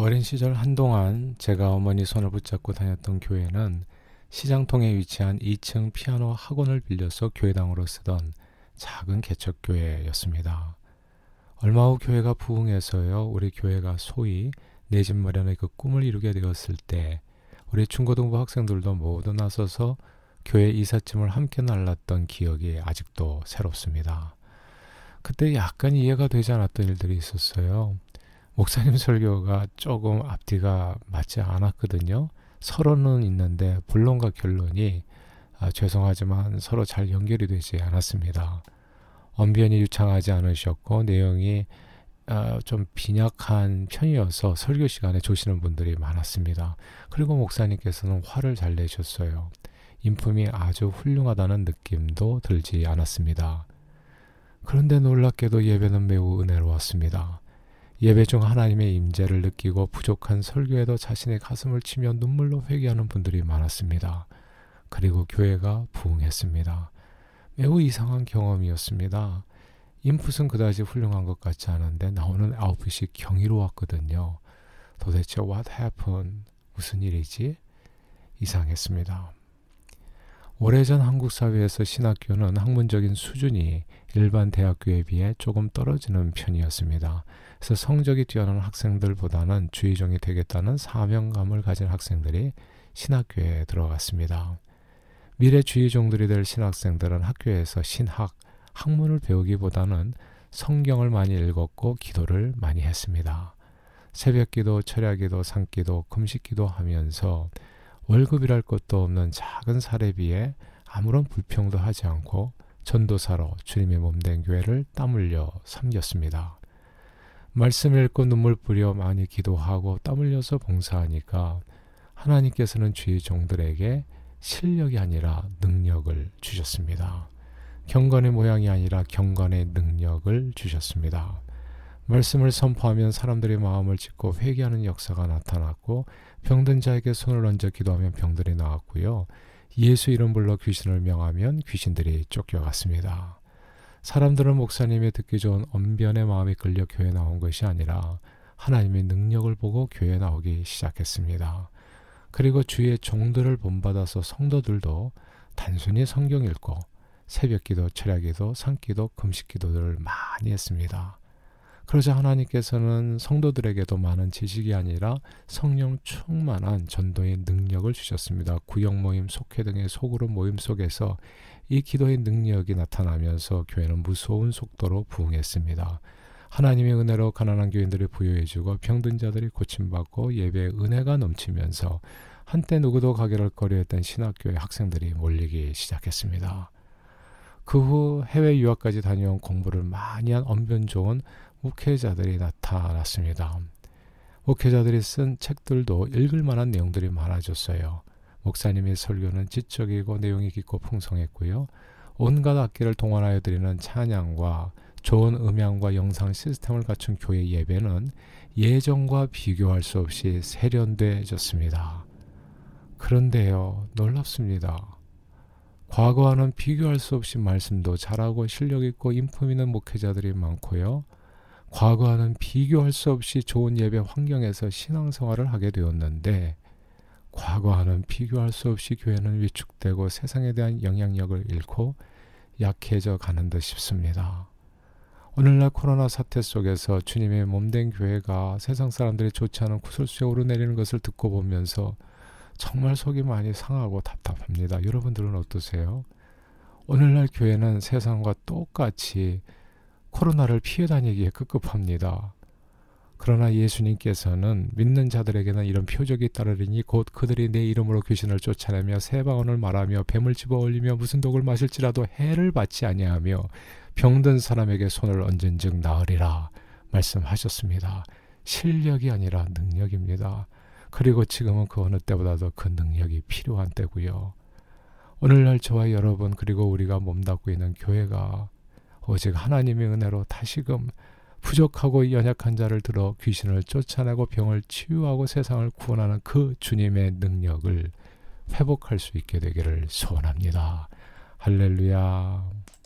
어린 시절 한동안 제가 어머니 손을 붙잡고 다녔던 교회는 시장통에 위치한 2층 피아노 학원을 빌려서 교회당으로 쓰던 작은 개척교회였습니다. 얼마 후 교회가 부흥해서요, 우리 교회가 소위 내 집 마련의 그 꿈을 이루게 되었을 때, 우리 중고등부 학생들도 모두 나서서 교회 이삿짐을 함께 날랐던 기억이 아직도 새롭습니다. 그때 약간 이해가 되지 않았던 일들이 있었어요. 목사님 설교가 조금 앞뒤가 맞지 않았거든요. 서론은 있는데 본론과 결론이 아, 죄송하지만 서로 잘 연결이 되지 않았습니다. 언변이 유창하지 않으셨고 내용이 아, 좀 빈약한 편이어서 설교 시간에 조시는 분들이 많았습니다. 그리고 목사님께서는 화를 잘 내셨어요. 인품이 아주 훌륭하다는 느낌도 들지 않았습니다. 그런데 놀랍게도 예배는 매우 은혜로웠습니다. 예배 중 하나님의 임재를 느끼고 부족한 설교에도 자신의 가슴을 치며 눈물로 회개하는 분들이 많았습니다. 그리고 교회가 부흥했습니다. 매우 이상한 경험이었습니다. 인풋은 그다지 훌륭한 것 같지 않은데 나오는 아웃풋이 경이로웠거든요. 도대체 what happened? 무슨 일이지? 이상했습니다. 오래전 한국 사회에서 신학교는 학문적인 수준이 일반 대학교에 비해 조금 떨어지는 편이었습니다. 그래서 성적이 뛰어난 학생들보다는 주의종이 되겠다는 사명감을 가진 학생들이 신학교에 들어갔습니다. 미래 주의종들이 될 신학생들은 학교에서 신학, 학문을 배우기보다는 성경을 많이 읽었고 기도를 많이 했습니다. 새벽 기도, 철야 기도, 산기도, 금식 기도 하면서 월급이랄 것도 없는 작은 사례비에 아무런 불평도 하지 않고 전도사로 주님의 몸된 교회를 땀 흘려 섬겼습니다. 말씀 읽고 눈물 뿌려 많이 기도하고 땀 흘려서 봉사하니까 하나님께서는 주의 종들에게 실력이 아니라 능력을 주셨습니다. 경건의 모양이 아니라 경건의 능력을 주셨습니다. 말씀을 선포하면 사람들의 마음을 짓고 회개하는 역사가 나타났고 병든 자에게 손을 얹어 기도하면 병들이 나왔고요. 예수 이름 불러 귀신을 명하면 귀신들이 쫓겨갔습니다. 사람들은 목사님의 듣기 좋은 언변의 마음이 끌려 교회 나온 것이 아니라 하나님의 능력을 보고 교회 나오기 시작했습니다. 그리고 주의 종들을 본받아서 성도들도 단순히 성경 읽고 새벽 기도, 철야 기도, 산기도, 금식 기도들을 많이 했습니다. 그러자 하나님께서는 성도들에게도 많은 지식이 아니라 성령 충만한 전도의 능력을 주셨습니다. 구역 모임, 속회 등의 소그룹 모임 속에서 이 기도의 능력이 나타나면서 교회는 무서운 속도로 부흥했습니다. 하나님의 은혜로 가난한 교인들이 부여해주고 병든 자들이 고침받고 예배의 은혜가 넘치면서 한때 누구도 가게를 꺼려했던 신학교의 학생들이 몰리기 시작했습니다. 그 후 해외 유학까지 다녀온 공부를 많이 한 언변 좋은 목회자들이 나타났습니다. 목회자들이 쓴 책들도 읽을 만한 내용들이 많아졌어요. 목사님의 설교는 지적이고 내용이 깊고 풍성했고요. 온갖 악기를 동원하여 드리는 찬양과 좋은 음향과 영상 시스템을 갖춘 교회 예배는 예전과 비교할 수 없이 세련돼졌습니다. 그런데요, 놀랍습니다. 과거와는 비교할 수 없이 말씀도 잘하고 실력 있고 인품 있는 목회자들이 많고요. 과거와는 비교할 수 없이 좋은 예배 환경에서 신앙생활을 하게 되었는데 과거와는 비교할 수 없이 교회는 위축되고 세상에 대한 영향력을 잃고 약해져 가는 듯 싶습니다. 오늘날 코로나 사태 속에서 주님의 몸된 교회가 세상 사람들이 좋지 않은 구설수에 오르내리는 것을 듣고 보면서 정말 속이 많이 상하고 답답합니다. 여러분들은 어떠세요? 오늘날 교회는 세상과 똑같이 코로나를 피해 다니기에 급급합니다. 그러나 예수님께서는 믿는 자들에게는 이런 표적이 따르리니 곧 그들이 내 이름으로 귀신을 쫓아내며 새 방언을 말하며 뱀을 집어 올리며 무슨 독을 마실지라도 해를 받지 아니하며 병든 사람에게 손을 얹은 즉 나으리라 말씀하셨습니다. 실력이 아니라 능력입니다. 그리고 지금은 그 어느 때보다도 그 능력이 필요한 때고요. 오늘날 저와 여러분 그리고 우리가 몸담고 있는 교회가 오직 하나님의 은혜로 다시금 부족하고 연약한 자를 들어 귀신을 쫓아내고 병을 치유하고 세상을 구원하는 그 주님의 능력을 회복할 수 있게 되기를 소원합니다. 할렐루야.